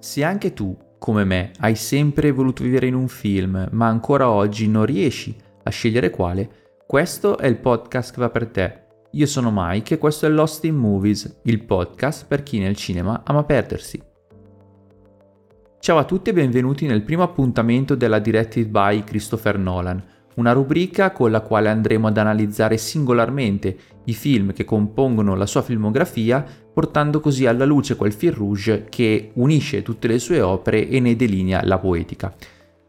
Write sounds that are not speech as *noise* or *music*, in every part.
Se anche tu, come me, hai sempre voluto vivere in un film, ma ancora oggi non riesci a scegliere quale, questo è il podcast che va per te. Io sono Mike e questo è Lost in Movies, il podcast per chi nel cinema ama perdersi. Ciao a tutti e benvenuti nel primo appuntamento della Directed by Christopher Nolan una rubrica con la quale andremo ad analizzare singolarmente i film che compongono la sua filmografia, portando così alla luce quel fil rouge che unisce tutte le sue opere e ne delinea la poetica.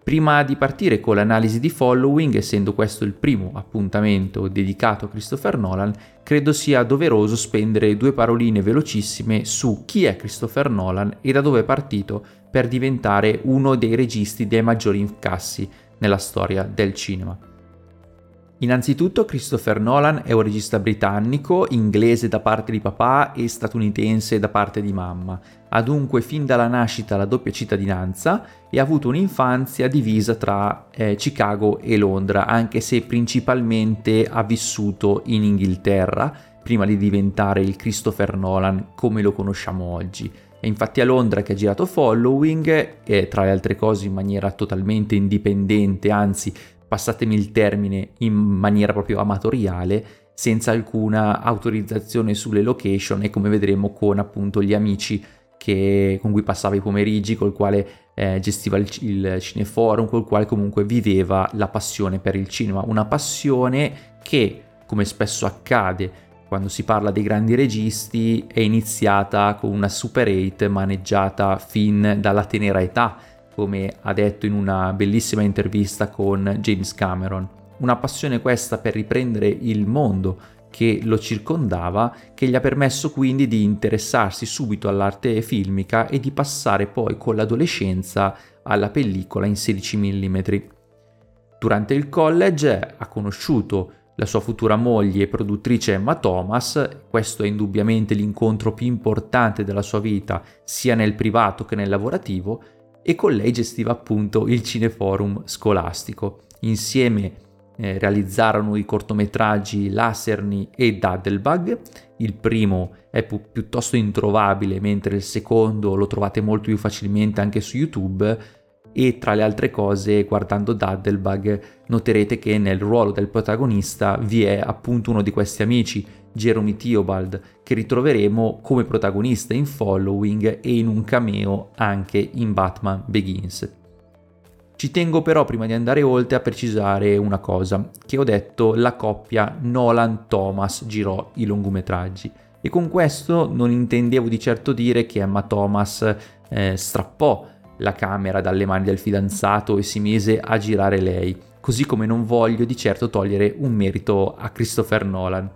Prima di partire con l'analisi di Following, essendo questo il primo appuntamento dedicato a Christopher Nolan, credo sia doveroso spendere due paroline velocissime su chi è Christopher Nolan e da dove è partito per diventare uno dei registi dei maggiori incassi nella storia del cinema. Innanzitutto Christopher Nolan è un regista britannico, inglese da parte di papà e statunitense da parte di mamma. Ha dunque fin dalla nascita la doppia cittadinanza e ha avuto un'infanzia divisa tra eh, Chicago e Londra, anche se principalmente ha vissuto in Inghilterra prima di diventare il Christopher Nolan come lo conosciamo oggi. È infatti a Londra che ha girato Following e tra le altre cose in maniera totalmente indipendente, anzi passatemi il termine, in maniera proprio amatoriale, senza alcuna autorizzazione sulle location e come vedremo con appunto gli amici che, con cui passava i pomeriggi, col quale eh, gestiva il, il cineforum, col quale comunque viveva la passione per il cinema, una passione che, come spesso accade quando si parla dei grandi registi, è iniziata con una Super 8 maneggiata fin dalla tenera età, come ha detto in una bellissima intervista con James Cameron. Una passione questa per riprendere il mondo che lo circondava, che gli ha permesso quindi di interessarsi subito all'arte filmica e di passare poi con l'adolescenza alla pellicola in 16 mm. Durante il college ha conosciuto la sua futura moglie e produttrice Emma Thomas, questo è indubbiamente l'incontro più importante della sua vita, sia nel privato che nel lavorativo, e con lei gestiva appunto il cineforum scolastico. Insieme eh, realizzarono i cortometraggi Lacerni e Daddlebug, il primo è pi- piuttosto introvabile, mentre il secondo lo trovate molto più facilmente anche su YouTube, e tra le altre cose guardando Daddlebug noterete che nel ruolo del protagonista vi è appunto uno di questi amici, Jeremy Theobald, che ritroveremo come protagonista in Following e in un cameo anche in Batman Begins. Ci tengo però prima di andare oltre a precisare una cosa, che ho detto la coppia Nolan-Thomas girò i lungometraggi e con questo non intendevo di certo dire che Emma Thomas eh, strappò la camera dalle mani del fidanzato e si mise a girare lei, così come non voglio di certo togliere un merito a Christopher Nolan.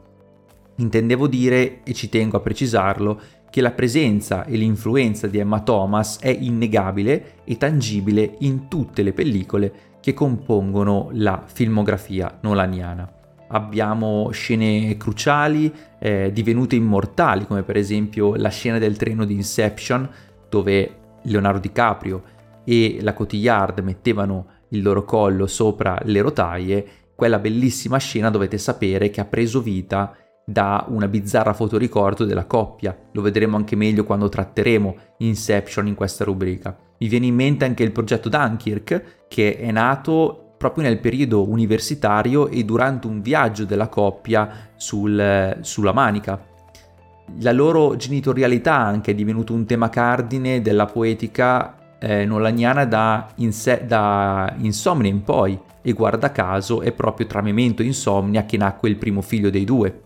Intendevo dire, e ci tengo a precisarlo, che la presenza e l'influenza di Emma Thomas è innegabile e tangibile in tutte le pellicole che compongono la filmografia nolaniana. Abbiamo scene cruciali, eh, divenute immortali, come per esempio la scena del treno di Inception, dove Leonardo DiCaprio e la Cotillard mettevano il loro collo sopra le rotaie, quella bellissima scena dovete sapere che ha preso vita da una bizzarra fotoricordo della coppia. Lo vedremo anche meglio quando tratteremo Inception in questa rubrica. Mi viene in mente anche il progetto Dunkirk, che è nato proprio nel periodo universitario e durante un viaggio della coppia sul, sulla Manica, la loro genitorialità anche è divenuto un tema cardine della poetica eh, nolaniana da, inse- da Insomnia in poi e guarda caso è proprio tra Memento e Insomnia che nacque il primo figlio dei due.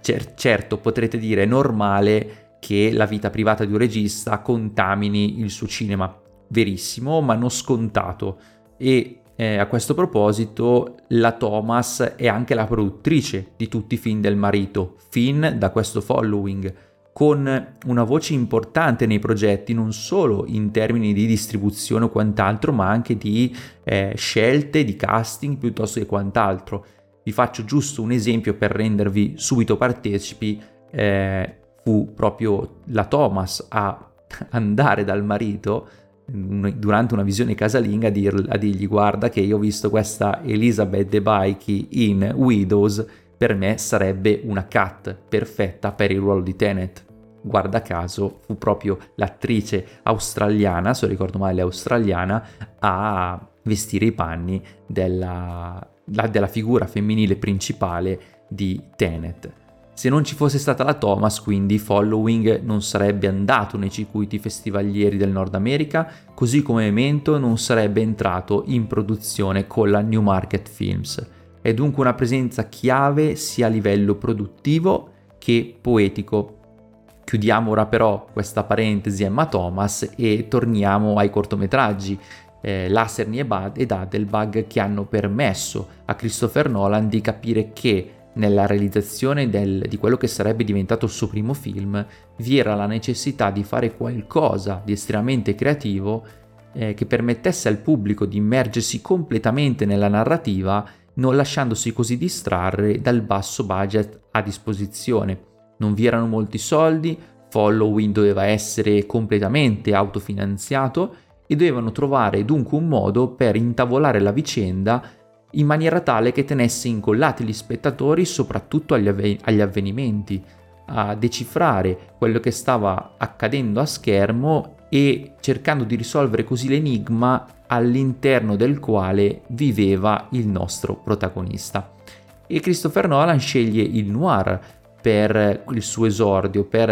Cer- certo potrete dire è normale che la vita privata di un regista contamini il suo cinema, verissimo ma non scontato e eh, a questo proposito, la Thomas è anche la produttrice di tutti i film del marito, fin da questo following, con una voce importante nei progetti, non solo in termini di distribuzione o quant'altro, ma anche di eh, scelte, di casting piuttosto che quant'altro. Vi faccio giusto un esempio per rendervi subito partecipi. Eh, fu proprio la Thomas a *laughs* andare dal marito durante una visione casalinga a, dir, a, dirgli guarda che io ho visto questa Elizabeth De Baiki in Widows, per me sarebbe una cat perfetta per il ruolo di Tenet. guarda caso fu proprio l'attrice australiana, se ricordo male australiana, a vestire i panni della, della figura femminile principale di Tenet. Se non ci fosse stata la Thomas, quindi Following non sarebbe andato nei circuiti festivalieri del Nord America, così come Memento non sarebbe entrato in produzione con la New Market Films. È dunque una presenza chiave sia a livello produttivo che poetico. Chiudiamo ora però questa parentesi Emma Thomas e torniamo ai cortometraggi. Eh, Lacerni e, Bud, ed Adelbug che hanno permesso a Christopher Nolan di capire che nella realizzazione del, di quello che sarebbe diventato il suo primo film vi era la necessità di fare qualcosa di estremamente creativo eh, che permettesse al pubblico di immergersi completamente nella narrativa non lasciandosi così distrarre dal basso budget a disposizione. Non vi erano molti soldi, Following doveva essere completamente autofinanziato e dovevano trovare dunque un modo per intavolare la vicenda in maniera tale che tenesse incollati gli spettatori soprattutto agli, avven- agli avvenimenti, a decifrare quello che stava accadendo a schermo e cercando di risolvere così l'enigma all'interno del quale viveva il nostro protagonista. E Christopher Nolan sceglie il noir per il suo esordio, per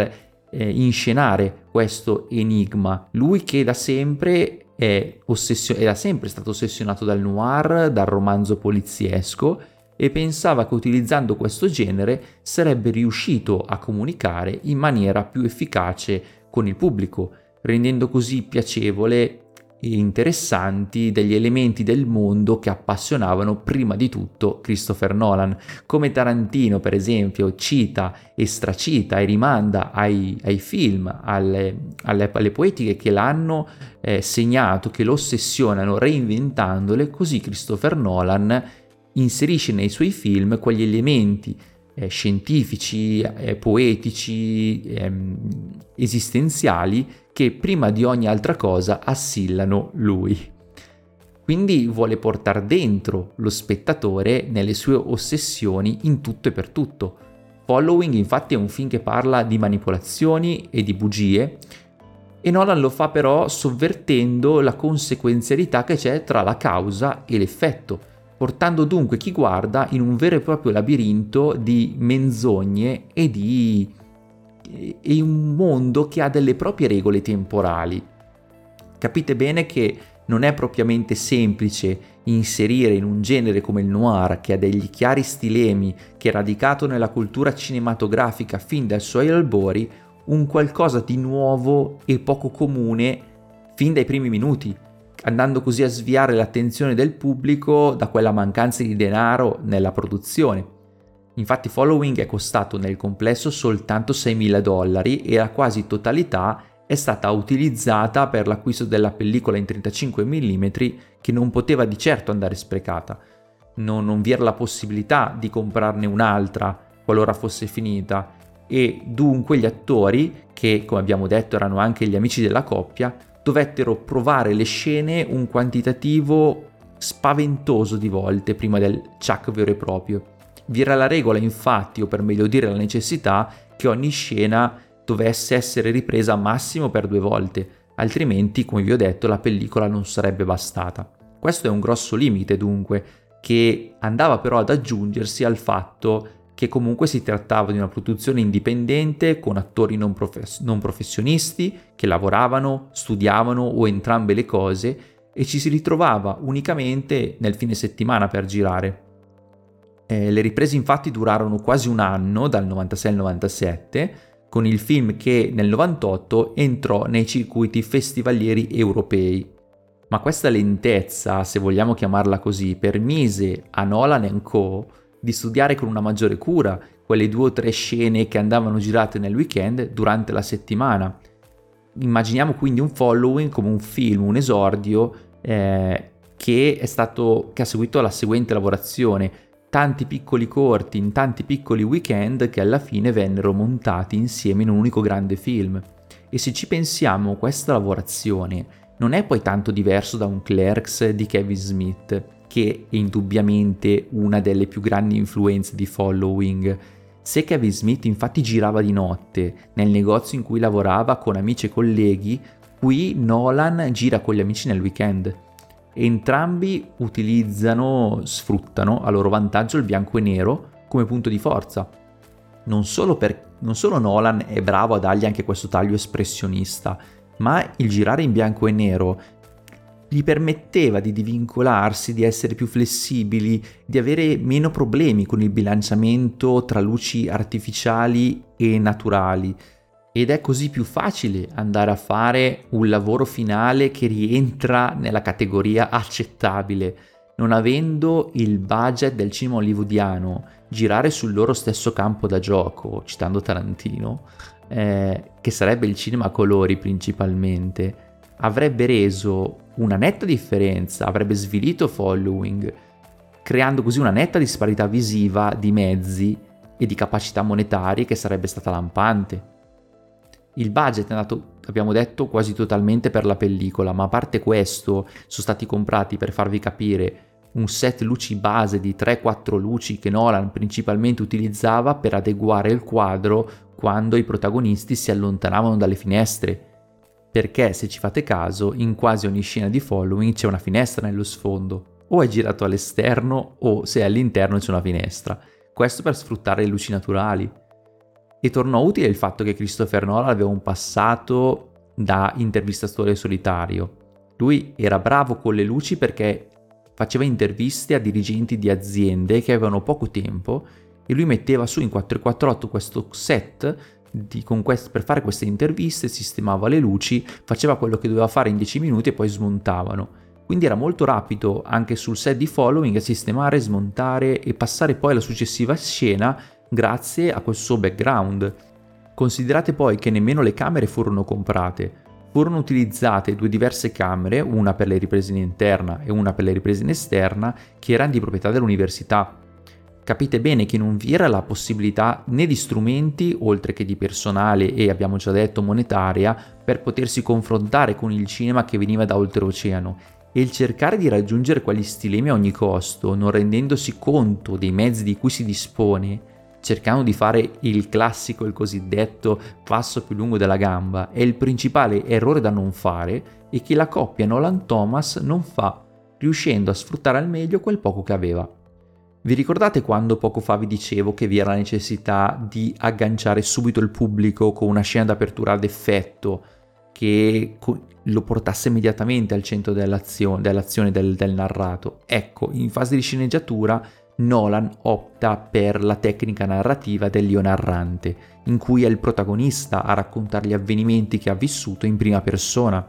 eh, inscenare questo enigma. Lui che da sempre è, ossessio- era sempre stato ossessionato dal noir, dal romanzo poliziesco e pensava che utilizzando questo genere sarebbe riuscito a comunicare in maniera più efficace con il pubblico, rendendo così piacevole interessanti degli elementi del mondo che appassionavano prima di tutto Christopher Nolan, come Tarantino per esempio cita e stracita e rimanda ai, ai film, alle, alle, alle, poetiche che l'hanno eh, segnato, che lo ossessionano reinventandole, così Christopher Nolan inserisce nei suoi film quegli elementi eh, scientifici, eh, poetici, ehm, esistenziali che prima di ogni altra cosa assillano lui. Quindi vuole portare dentro lo spettatore nelle sue ossessioni in tutto e per tutto. Following infatti è un film che parla di manipolazioni e di bugie e Nolan lo fa però sovvertendo la conseguenzialità che c'è tra la causa e l'effetto, portando dunque chi guarda in un vero e proprio labirinto di menzogne e di e un mondo che ha delle proprie regole temporali. Capite bene che non è propriamente semplice inserire in un genere come il noir, che ha degli chiari stilemi, che è radicato nella cultura cinematografica fin dai suoi albori, un qualcosa di nuovo e poco comune fin dai primi minuti, andando così a sviare l'attenzione del pubblico da quella mancanza di denaro nella produzione. Infatti Following è costato nel complesso soltanto 6.000 dollari e la quasi totalità è stata utilizzata per l'acquisto della pellicola in 35 mm che non poteva di certo andare sprecata. Non, non vi era la possibilità di comprarne un'altra qualora fosse finita e dunque gli attori, che come abbiamo detto erano anche gli amici della coppia, dovettero provare le scene un quantitativo spaventoso di volte prima del chuck vero e proprio. Vi era la regola, infatti, o per meglio dire la necessità, che ogni scena dovesse essere ripresa massimo per due volte, altrimenti, come vi ho detto, la pellicola non sarebbe bastata. Questo è un grosso limite, dunque, che andava però ad aggiungersi al fatto che comunque si trattava di una produzione indipendente con attori non, profes- non professionisti che lavoravano, studiavano o entrambe le cose e ci si ritrovava unicamente nel fine settimana per girare. Eh, le riprese infatti durarono quasi un anno, dal 96 al 97, con il film che nel 98 entrò nei circuiti festivalieri europei. Ma questa lentezza, se vogliamo chiamarla così, permise a Nolan Co. di studiare con una maggiore cura quelle due o tre scene che andavano girate nel weekend durante la settimana. Immaginiamo quindi un following come un film, un esordio eh, che, stato, che ha seguito la seguente lavorazione tanti piccoli corti in tanti piccoli weekend che alla fine vennero montati insieme in un unico grande film. E se ci pensiamo, questa lavorazione non è poi tanto diverso da un Clerks di Kevin Smith, che è indubbiamente una delle più grandi influenze di Following, Se Kevin Smith infatti girava di notte nel negozio in cui lavorava con amici e colleghi, qui Nolan gira con gli amici nel weekend. Entrambi utilizzano, sfruttano a loro vantaggio il bianco e nero come punto di forza. Non solo, per, non solo Nolan è bravo a dargli anche questo taglio espressionista, ma il girare in bianco e nero gli permetteva di divincolarsi, di essere più flessibili, di avere meno problemi con il bilanciamento tra luci artificiali e naturali. Ed è così più facile andare a fare un lavoro finale che rientra nella categoria accettabile, non avendo il budget del cinema hollywoodiano, girare sul loro stesso campo da gioco, citando Tarantino, eh, che sarebbe il cinema a colori principalmente, avrebbe reso una netta differenza, avrebbe svilito following, creando così una netta disparità visiva di mezzi e di capacità monetarie che sarebbe stata lampante. Il budget è andato, abbiamo detto, quasi totalmente per la pellicola, ma a parte questo sono stati comprati per farvi capire un set luci base di 3-4 luci che Nolan principalmente utilizzava per adeguare il quadro quando i protagonisti si allontanavano dalle finestre. Perché se ci fate caso in quasi ogni scena di following c'è una finestra nello sfondo, o è girato all'esterno o se è all'interno c'è una finestra, questo per sfruttare le luci naturali. E tornò utile il fatto che Christopher Nolan aveva un passato da intervistatore solitario. Lui era bravo con le luci perché faceva interviste a dirigenti di aziende che avevano poco tempo e lui metteva su in 448 questo set di, quest- per fare queste interviste, sistemava le luci, faceva quello che doveva fare in 10 minuti e poi smontavano. Quindi era molto rapido anche sul set di following a sistemare, smontare e passare poi alla successiva scena grazie a questo suo background. Considerate poi che nemmeno le camere furono comprate, furono utilizzate due diverse camere, una per le riprese in interna e una per le riprese in esterna, che erano di proprietà dell'università capite bene che non vi era la possibilità né di strumenti, oltre che di personale e abbiamo già detto monetaria, per potersi confrontare con il cinema che veniva da oltreoceano. E il cercare di raggiungere quegli stilemi a ogni costo, non rendendosi conto dei mezzi di cui si dispone, cercando di fare il classico, il cosiddetto passo più lungo della gamba, è il principale errore da non fare e che la coppia Nolan Thomas non fa, riuscendo a sfruttare al meglio quel poco che aveva. Vi ricordate quando poco fa vi dicevo che vi era la necessità di agganciare subito il pubblico con una scena d'apertura ad effetto che lo portasse immediatamente al centro dell'azione, dell'azione del, del narrato? Ecco, in fase di sceneggiatura Nolan opta per la tecnica narrativa dell'io narrante, in cui è il protagonista a raccontare gli avvenimenti che ha vissuto in prima persona.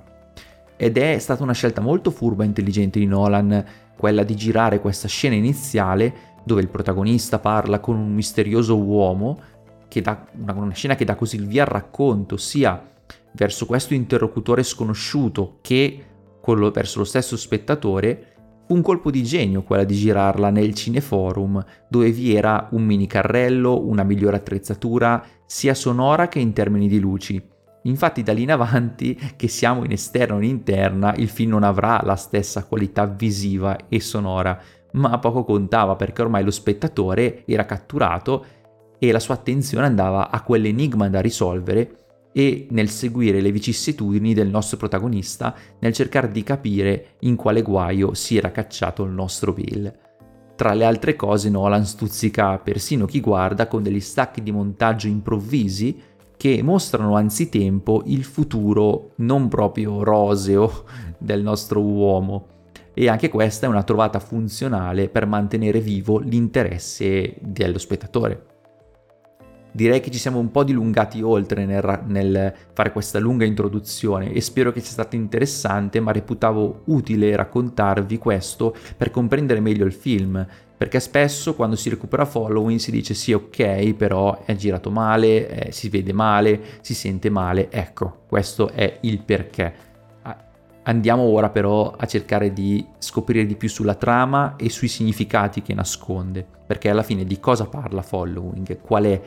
Ed è stata una scelta molto furba e intelligente di Nolan quella di girare questa scena iniziale dove il protagonista parla con un misterioso uomo, dà una, una scena che dà così il via al racconto, sia verso questo interlocutore sconosciuto che quello verso lo stesso spettatore, un colpo di genio quella di girarla nel cineforum, dove vi era un mini carrello, una migliore attrezzatura, sia sonora che in termini di luci. Infatti da lì in avanti, che siamo in esterno o in interna, il film non avrà la stessa qualità visiva e sonora, ma poco contava perché ormai lo spettatore era catturato e la sua attenzione andava a quell'enigma da risolvere e nel seguire le vicissitudini del nostro protagonista, nel cercare di capire in quale guaio si era cacciato il nostro Bill. Tra le altre cose Nolan stuzzica persino chi guarda con degli stacchi di montaggio improvvisi che mostrano anzitempo il futuro non proprio roseo del nostro uomo. E anche questa è una trovata funzionale per mantenere vivo l'interesse dello spettatore. Direi che ci siamo un po' dilungati oltre nel, nel, fare questa lunga introduzione e spero che sia stato interessante, ma reputavo utile raccontarvi questo per comprendere meglio il film perché spesso quando si recupera following si dice sì ok però è girato male, eh, si vede male, si sente male, ecco questo è il perché. Andiamo ora però a cercare di scoprire di più sulla trama e sui significati che nasconde, perché alla fine di cosa parla following, qual è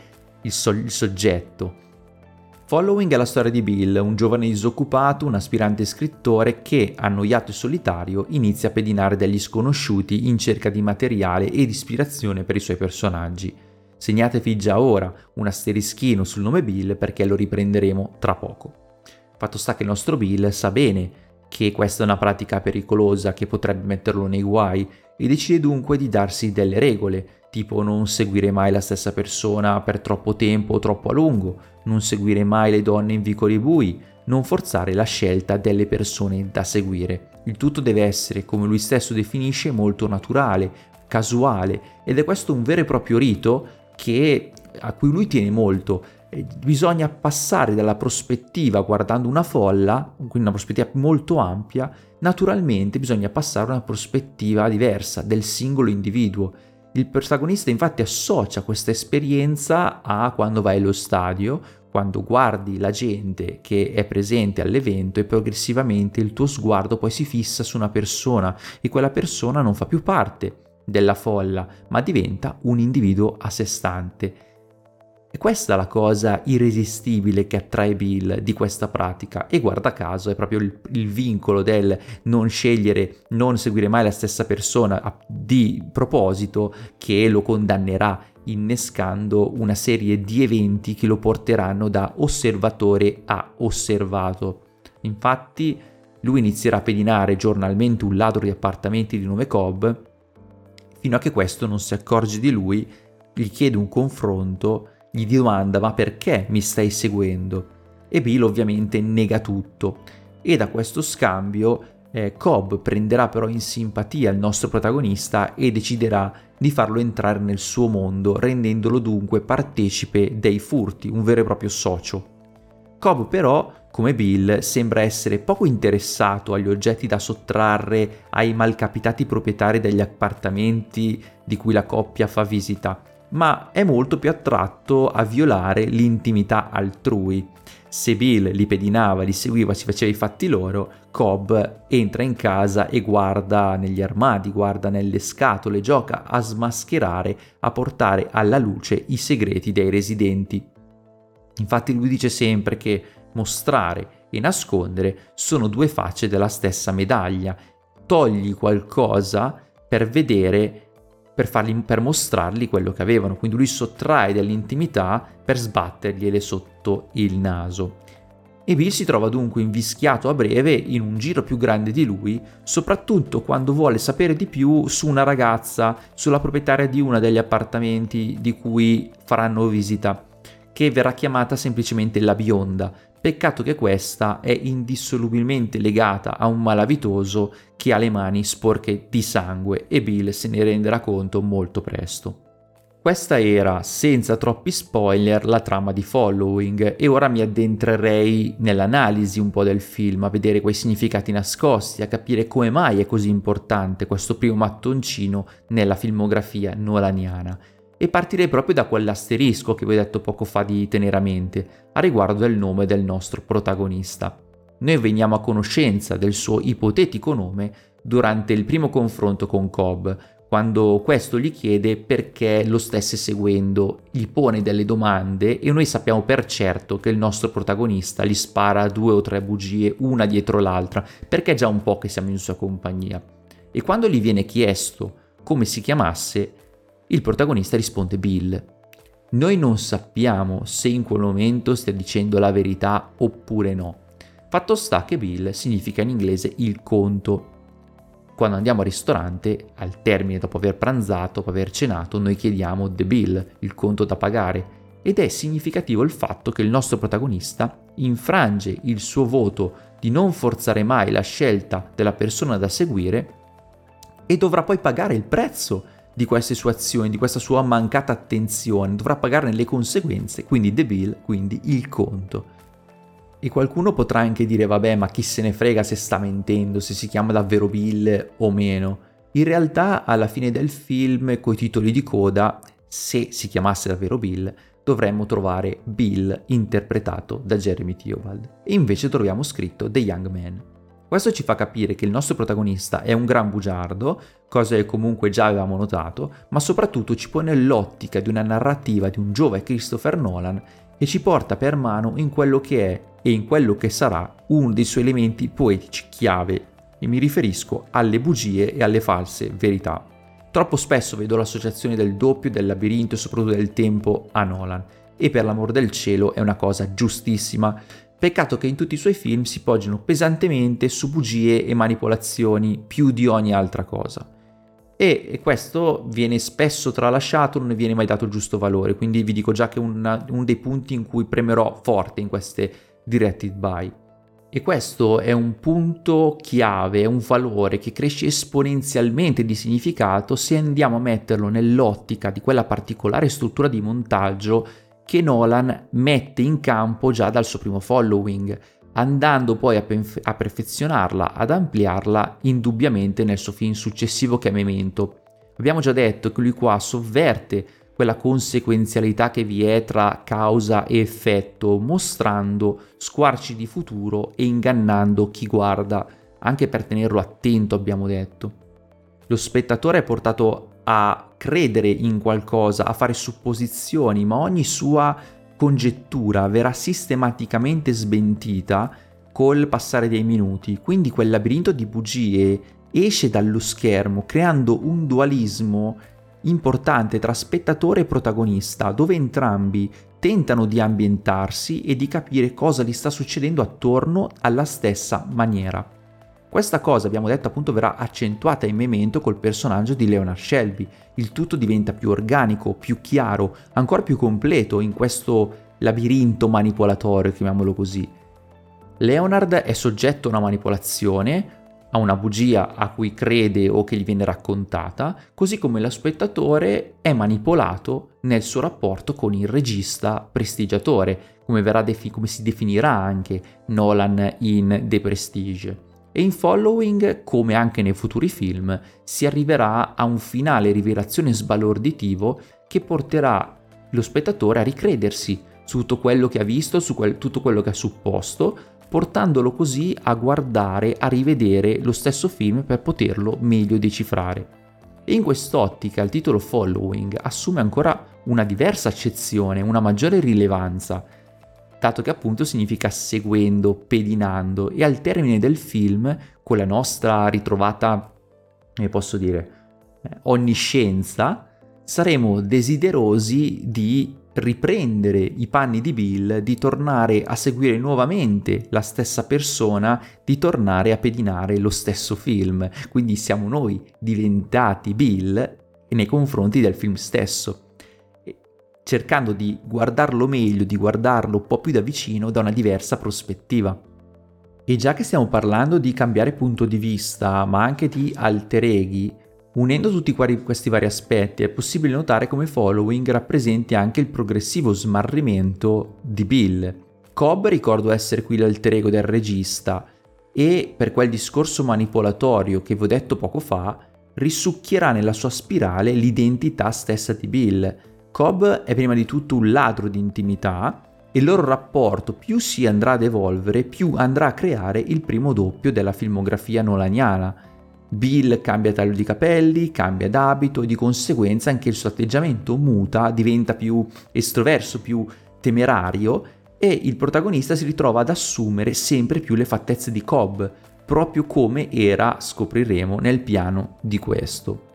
il, so- il soggetto, Following è la storia di Bill, un giovane disoccupato, un aspirante scrittore che, annoiato e solitario, inizia a pedinare degli sconosciuti in cerca di materiale ed ispirazione per i suoi personaggi. segnatevi già ora un asterischino sul nome Bill perché lo riprenderemo tra poco. Fatto sta che il nostro Bill sa bene che questa è una pratica pericolosa che potrebbe metterlo nei guai e decide dunque di darsi delle regole, tipo non seguire mai la stessa persona per troppo tempo o troppo a lungo, non seguire mai le donne in vicoli bui, non forzare la scelta delle persone da seguire. Il tutto deve essere, come lui stesso definisce, molto naturale, casuale ed è questo un vero e proprio rito che, a cui lui tiene molto. Bisogna passare dalla prospettiva guardando una folla, quindi una prospettiva molto ampia, naturalmente bisogna passare a una prospettiva diversa del singolo individuo. Il protagonista infatti associa questa esperienza a quando vai allo stadio quando guardi la gente che è presente all'evento e progressivamente il tuo sguardo poi si fissa su una persona e quella persona non fa più parte della folla, ma diventa un individuo a sé stante. E questa è la cosa irresistibile che attrae Bill di questa pratica e guarda caso è proprio il, il, vincolo del non scegliere, non seguire mai la stessa persona di proposito che lo condannerà innescando una serie di eventi che lo porteranno da osservatore a osservato. Infatti, lui inizierà a pedinare giornalmente un ladro di appartamenti di nome Cobb, fino a che questo non si accorge di lui, gli chiede un confronto, gli domanda ma perché mi stai seguendo? E Bill ovviamente nega tutto. E da questo scambio eh, Cobb prenderà però in simpatia il nostro protagonista e deciderà di farlo entrare nel suo mondo, rendendolo dunque partecipe dei furti, un vero e proprio socio. Cobb però, come Bill, sembra essere poco interessato agli oggetti da sottrarre ai malcapitati proprietari degli appartamenti di cui la coppia fa visita, ma è molto più attratto a violare l'intimità altrui. Se Bill li pedinava, li seguiva, si faceva i fatti loro, Cobb entra in casa e guarda negli armadi, guarda nelle scatole, gioca a smascherare, a portare alla luce i segreti dei residenti. Infatti lui dice sempre che mostrare e nascondere sono due facce della stessa medaglia. Togli qualcosa per vedere per, fargli, per mostrargli quello che avevano. Quindi lui sottrae dell'intimità per sbattergliele sotto il naso. E Bill si trova dunque invischiato a breve in un giro più grande di lui, soprattutto quando vuole sapere di più su una ragazza, sulla proprietaria di uno degli appartamenti di cui faranno visita, che verrà chiamata semplicemente la bionda, Peccato che questa è indissolubilmente legata a un malavitoso che ha le mani sporche di sangue e Bill se ne renderà conto molto presto. Questa era, senza troppi spoiler, la trama di Following e ora mi addentrerei nell'analisi un po' del film, a vedere quei significati nascosti, a capire come mai è così importante questo primo mattoncino nella filmografia nolaniana e partirei proprio da quell'asterisco che vi ho detto poco fa di tenere a mente, a riguardo del nome del nostro protagonista. Noi veniamo a conoscenza del suo ipotetico nome durante il primo confronto con Cobb, quando questo gli chiede perché lo stesse seguendo, gli pone delle domande e noi sappiamo per certo che il nostro protagonista gli spara due o tre bugie una dietro l'altra, perché è già un po' che siamo in sua compagnia. E quando gli viene chiesto come si chiamasse, il protagonista risponde Bill. Noi non sappiamo se in quel momento stia dicendo la verità oppure no. Fatto sta che Bill significa in inglese il conto. Quando andiamo al ristorante, al termine dopo aver pranzato, dopo aver cenato, noi chiediamo the bill, il conto da pagare, ed è significativo il fatto che il nostro protagonista infrange il suo voto di non forzare mai la scelta della persona da seguire e dovrà poi pagare il prezzo di queste sue azioni, di questa sua mancata attenzione, dovrà pagarne le conseguenze, quindi the bill, quindi il conto. E qualcuno potrà anche dire vabbè ma chi se ne frega se sta mentendo, se si chiama davvero Bill o meno. In realtà alla fine del film, coi titoli di coda, se si chiamasse davvero Bill, dovremmo trovare Bill interpretato da Jeremy Theobald. E invece troviamo scritto The Young Man. Questo ci fa capire che il nostro protagonista è un gran bugiardo, cosa che comunque già avevamo notato, ma soprattutto ci pone l'ottica di una narrativa di un giovane Christopher Nolan e ci porta per mano in quello che è e in quello che sarà uno dei suoi elementi poetici chiave, e mi riferisco alle bugie e alle false verità. Troppo spesso vedo l'associazione del doppio, del labirinto e soprattutto del tempo a Nolan. E per l'amor del cielo è una cosa giustissima. Peccato che in tutti i suoi film si poggiano pesantemente su bugie e manipolazioni più di ogni altra cosa. E, questo viene spesso tralasciato, non ne viene mai dato il giusto valore, quindi vi dico già che è uno dei punti in cui premerò forte in queste directed by. E questo è un punto chiave, è un valore che cresce esponenzialmente di significato se andiamo a metterlo nell'ottica di quella particolare struttura di montaggio che Nolan mette in campo già dal suo primo following, andando poi a, penf- a perfezionarla, ad ampliarla indubbiamente nel suo film successivo che è Memento. Abbiamo già detto che lui qua sovverte quella conseguenzialità che vi è tra causa e effetto, mostrando squarci di futuro e ingannando chi guarda, anche per tenerlo attento abbiamo detto. Lo spettatore è portato a credere in qualcosa, a fare supposizioni, ma ogni sua congettura verrà sistematicamente smentita col passare dei minuti, quindi quel labirinto di bugie esce dallo schermo creando un dualismo importante tra spettatore e protagonista, dove entrambi tentano di ambientarsi e di capire cosa gli sta succedendo attorno alla stessa maniera. Questa cosa, abbiamo detto appunto, verrà accentuata in Memento col personaggio di Leonard Shelby. Il tutto diventa più organico, più chiaro, ancora più completo in questo labirinto manipolatorio, chiamiamolo così. Leonard è soggetto a una manipolazione, a una bugia a cui crede o che gli viene raccontata, così come lo spettatore è manipolato nel suo rapporto con il regista prestigiatore, come, defi- come si definirà anche Nolan in The Prestige. E in Following, come anche nei futuri film, si arriverà a un finale rivelazione sbalorditivo che porterà lo spettatore a ricredersi su tutto quello che ha visto, su quel, tutto quello che ha supposto, portandolo così a guardare, a rivedere lo stesso film per poterlo meglio decifrare. E in quest'ottica il titolo Following assume ancora una diversa accezione, una maggiore rilevanza, dato che appunto significa seguendo, pedinando e al termine del film, con la nostra ritrovata, come posso dire, eh, onniscienza, saremo desiderosi di riprendere i panni di Bill, di tornare a seguire nuovamente la stessa persona, di tornare a pedinare lo stesso film. Quindi siamo noi diventati Bill nei confronti del film stesso, cercando di guardarlo meglio, di guardarlo un po' più da vicino da una diversa prospettiva. E già che stiamo parlando di cambiare punto di vista, ma anche di alter eghi, Unendo tutti questi vari aspetti è possibile notare come Following rappresenti anche il progressivo smarrimento di Bill. Cobb ricordo essere qui l'alter ego del regista e per quel discorso manipolatorio che vi ho detto poco fa, risucchierà nella sua spirale l'identità stessa di Bill. Cobb è prima di tutto un ladro di intimità e il loro rapporto più si andrà ad evolvere, più andrà a creare il primo doppio della filmografia nolaniana Bill cambia taglio di capelli, cambia d'abito e di conseguenza anche il suo atteggiamento muta, diventa più estroverso, più temerario e il protagonista si ritrova ad assumere sempre più le fattezze di Cobb, proprio come era, scopriremo, nel piano di questo.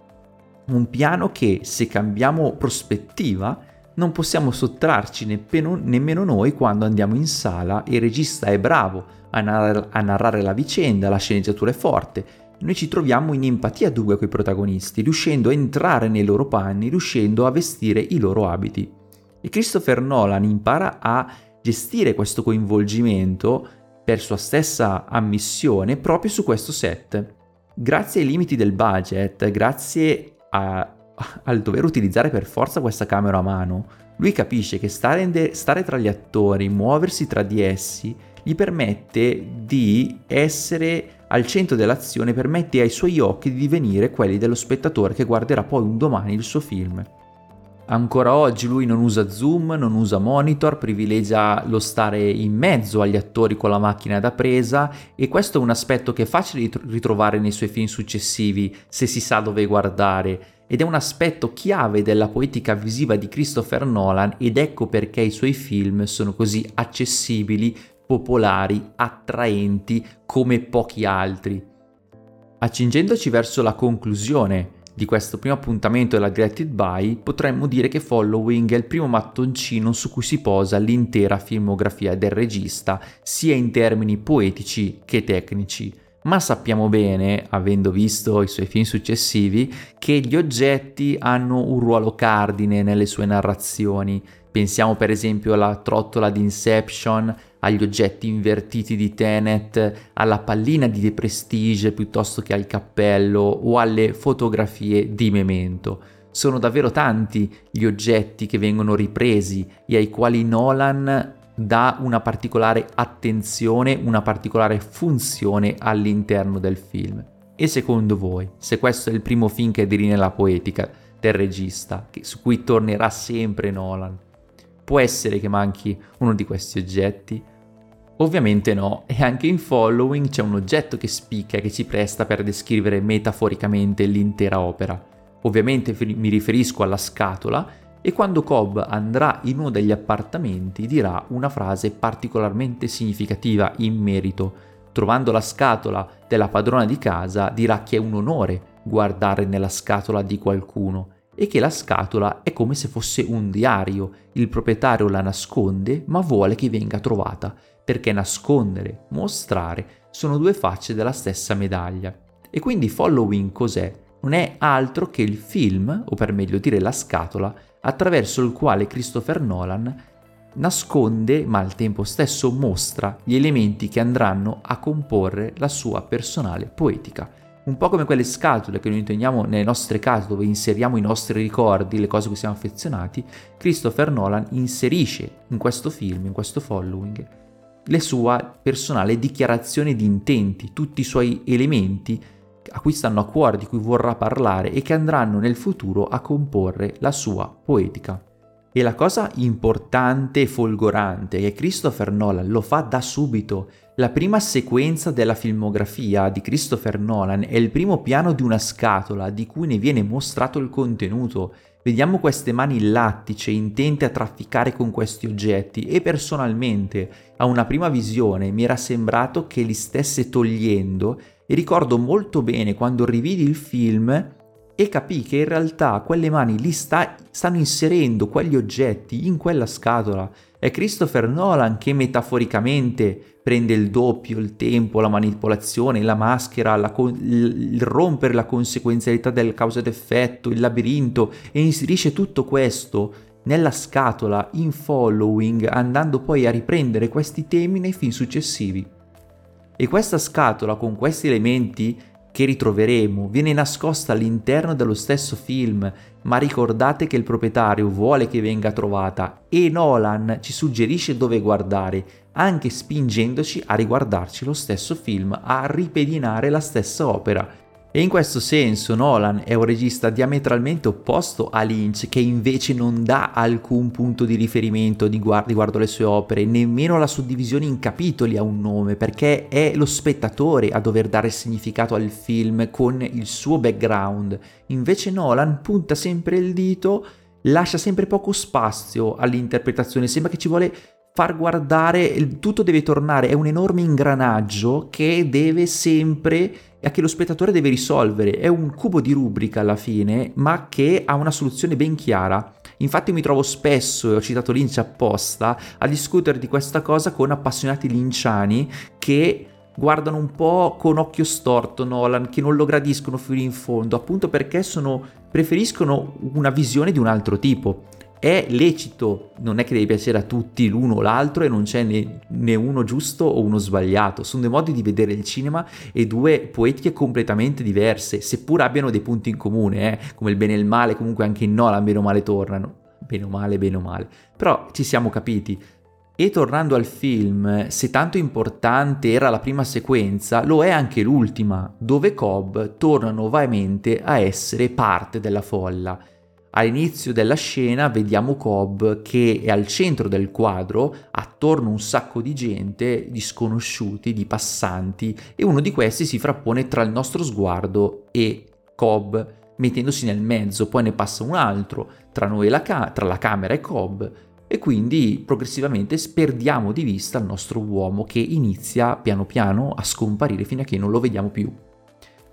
Un piano che, se cambiamo prospettiva, non possiamo sottrarci nemmeno, nemmeno noi quando andiamo in sala e il regista è bravo a narrare, a narrare la vicenda, la sceneggiatura è forte noi ci troviamo in empatia dunque con i protagonisti, riuscendo a entrare nei loro panni, riuscendo a vestire i loro abiti. E Christopher Nolan impara a gestire questo coinvolgimento per sua stessa ammissione proprio su questo set. Grazie ai limiti del budget, grazie a, *laughs* al dover utilizzare per forza questa camera a mano, lui capisce che stare, de- stare tra gli attori, muoversi tra di essi, gli permette di essere al centro dell'azione permette ai suoi occhi di divenire quelli dello spettatore che guarderà poi un domani il suo film. Ancora oggi lui non usa zoom, non usa monitor, privilegia lo stare in mezzo agli attori con la macchina da presa e questo è un aspetto che è facile ritrovare nei suoi film successivi se si sa dove guardare ed è un aspetto chiave della poetica visiva di Christopher Nolan ed ecco perché i suoi film sono così accessibili popolari, attraenti come pochi altri. Accingendoci verso la conclusione di questo primo appuntamento della Directed By, potremmo dire che Following è il primo mattoncino su cui si posa l'intera filmografia del regista, sia in termini poetici che tecnici ma sappiamo bene, avendo visto i suoi film successivi, che gli oggetti hanno un ruolo cardine nelle sue narrazioni. Pensiamo per esempio alla trottola di Inception, agli oggetti invertiti di Tenet, alla pallina di The Prestige piuttosto che al cappello o alle fotografie di Memento. Sono davvero tanti gli oggetti che vengono ripresi e ai quali Nolan dà una particolare attenzione, una particolare funzione all'interno del film. E secondo voi, se questo è il primo film che delinea la poetica del regista, su cui tornerà sempre Nolan, può essere che manchi uno di questi oggetti? Ovviamente no, e anche in Following c'è un oggetto che spicca e che ci presta per descrivere metaforicamente l'intera opera. Ovviamente mi riferisco alla scatola, e quando Cobb andrà in uno degli appartamenti dirà una frase particolarmente significativa in merito. Trovando la scatola della padrona di casa dirà che è un onore guardare nella scatola di qualcuno e che la scatola è come se fosse un diario. Il proprietario la nasconde ma vuole che venga trovata perché nascondere, mostrare sono due facce della stessa medaglia. E quindi Following cos'è? Non è altro che il film, o per meglio dire la scatola, attraverso il quale Christopher Nolan nasconde, ma al tempo stesso mostra, gli elementi che andranno a comporre la sua personale poetica. Un po' come quelle scatole che noi intendiamo nelle nostre case dove inseriamo i nostri ricordi, le cose a cui siamo affezionati, Christopher Nolan inserisce in questo film, in questo following, le sue personali dichiarazioni di intenti, tutti i suoi elementi a cui stanno a cuore, di cui vorrà parlare e che andranno nel futuro a comporre la sua poetica. E la cosa importante e folgorante è che Christopher Nolan lo fa da subito. La prima sequenza della filmografia di Christopher Nolan è il primo piano di una scatola di cui ne viene mostrato il contenuto. Vediamo queste mani lattice intente a trafficare con questi oggetti e personalmente a una prima visione mi era sembrato che li stesse togliendo e ricordo molto bene quando rividi il film e capì che in realtà quelle mani lì sta, stanno inserendo quegli oggetti in quella scatola. È Christopher Nolan che metaforicamente prende il doppio, il tempo, la manipolazione, la maschera, la con- il rompere la conseguenzialità del causa ed effetto, il labirinto e inserisce tutto questo nella scatola in following andando poi a riprendere questi temi nei film successivi. E questa scatola con questi elementi che ritroveremo viene nascosta all'interno dello stesso film, ma ricordate che il proprietario vuole che venga trovata e Nolan ci suggerisce dove guardare, anche spingendoci a riguardarci lo stesso film, a ripedinare la stessa opera e in questo senso Nolan è un regista diametralmente opposto a Lynch, che invece non dà alcun punto di riferimento riguardo alle sue opere, nemmeno la suddivisione in capitoli ha un nome, perché è lo spettatore a dover dare significato al film con il suo background. Invece Nolan punta sempre il dito, lascia sempre poco spazio all'interpretazione, sembra che ci vuole far guardare, tutto deve tornare, è un enorme ingranaggio che deve sempre e che lo spettatore deve risolvere. È un cubo di rubrica alla fine, ma che ha una soluzione ben chiara. Infatti mi trovo spesso, e ho citato Lynch apposta, a discutere di questa cosa con appassionati linciani che guardano un po' con occhio storto Nolan, che non lo gradiscono fino in fondo, appunto perché sono, preferiscono una visione di un altro tipo è lecito, non è che deve piacere a tutti l'uno o l'altro e non c'è né, né, uno giusto o uno sbagliato, sono due modi di vedere il cinema e due poetiche completamente diverse, seppur abbiano dei punti in comune, eh? come il bene e il male, comunque anche in Nolan bene o male tornano, bene o male, bene o male, però ci siamo capiti. E tornando al film, se tanto importante era la prima sequenza, lo è anche l'ultima, dove Cobb torna nuovamente a essere parte della folla All'inizio della scena vediamo Cobb che è al centro del quadro, attorno un sacco di gente, di sconosciuti, di passanti, e uno di questi si frappone tra il nostro sguardo e Cobb, mettendosi nel mezzo, poi ne passa un altro tra noi e la, ca- tra la camera e Cobb, e quindi progressivamente perdiamo di vista il nostro uomo che inizia piano piano a scomparire fino a che non lo vediamo più.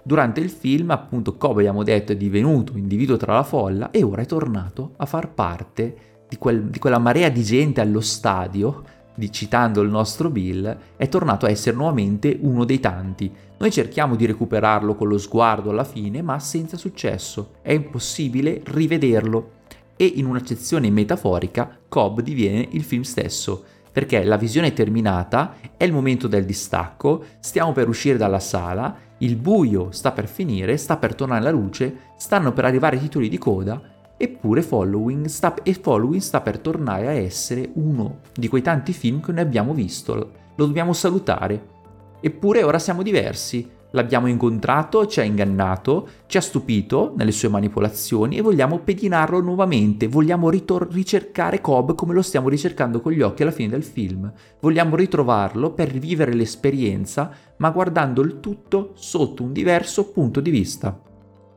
Durante il film, appunto, come abbiamo detto, è divenuto individuo tra la folla e ora è tornato a far parte di, quel, di quella marea di gente allo stadio, di, citando il nostro Bill, è tornato a essere nuovamente uno dei tanti. Noi cerchiamo di recuperarlo con lo sguardo alla fine, ma senza successo. È impossibile rivederlo. E in un'accezione metaforica, Cobb diviene il film stesso perché la visione è terminata, è il momento del distacco, stiamo per uscire dalla sala, il buio sta per finire, sta per tornare la luce, stanno per arrivare i titoli di coda, eppure Following sta, e Following sta per tornare a essere uno di quei tanti film che noi abbiamo visto, lo dobbiamo salutare. Eppure ora siamo diversi, L'abbiamo incontrato, ci ha ingannato, ci ha stupito nelle sue manipolazioni e vogliamo pedinarlo nuovamente, vogliamo ritor- ricercare Cobb come lo stiamo ricercando con gli occhi alla fine del film. Vogliamo ritrovarlo per rivivere l'esperienza, ma guardando il tutto sotto un diverso punto di vista.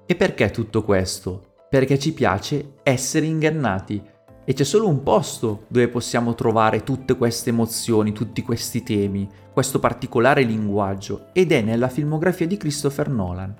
E perché tutto questo? Perché ci piace essere ingannati e c'è solo un posto dove possiamo trovare tutte queste emozioni, tutti questi temi, questo particolare linguaggio, ed è nella filmografia di Christopher Nolan.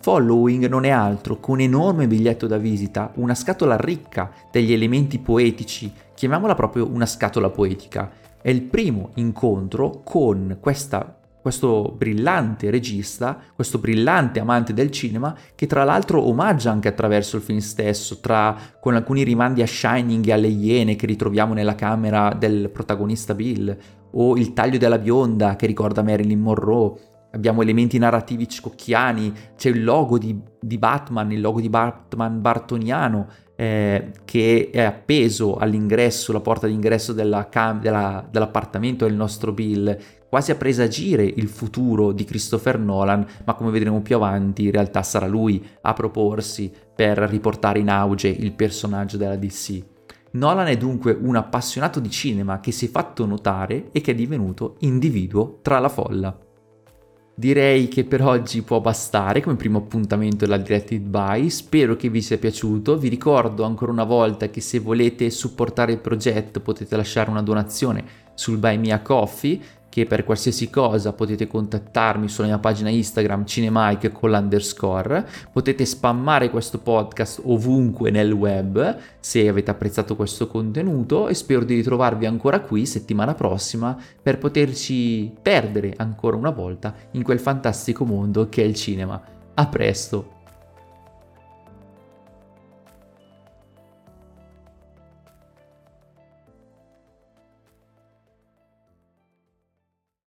Following non è altro che un enorme biglietto da visita, una scatola ricca degli elementi poetici, chiamiamola proprio una scatola poetica. È il primo incontro con questa questo brillante regista, questo brillante amante del cinema, che tra l'altro omaggia anche attraverso il film stesso, tra, con alcuni rimandi a Shining e alle Iene che ritroviamo nella camera del protagonista Bill, o il taglio della bionda che ricorda Marilyn Monroe. Abbiamo elementi narrativi scocchiani, c'è il logo di, di Batman, il logo di Batman bartoniano, eh, che è appeso all'ingresso, la porta d'ingresso della cam- della, dell'appartamento del nostro Bill, quasi a presagire il futuro di Christopher Nolan, ma come vedremo più avanti in realtà sarà lui a proporsi per riportare in auge il personaggio della DC. Nolan è dunque un appassionato di cinema che si è fatto notare e che è divenuto individuo tra la folla. Direi che per oggi può bastare come primo appuntamento della Directed By, spero che vi sia piaciuto, vi ricordo ancora una volta che se volete supportare il progetto potete lasciare una donazione sul Buy Me a Coffee, che per qualsiasi cosa potete contattarmi sulla mia pagina Instagram cinemike con l'underscore, potete spammare questo podcast ovunque nel web se avete apprezzato questo contenuto e spero di ritrovarvi ancora qui settimana prossima per poterci perdere ancora una volta in quel fantastico mondo che è il cinema. A presto!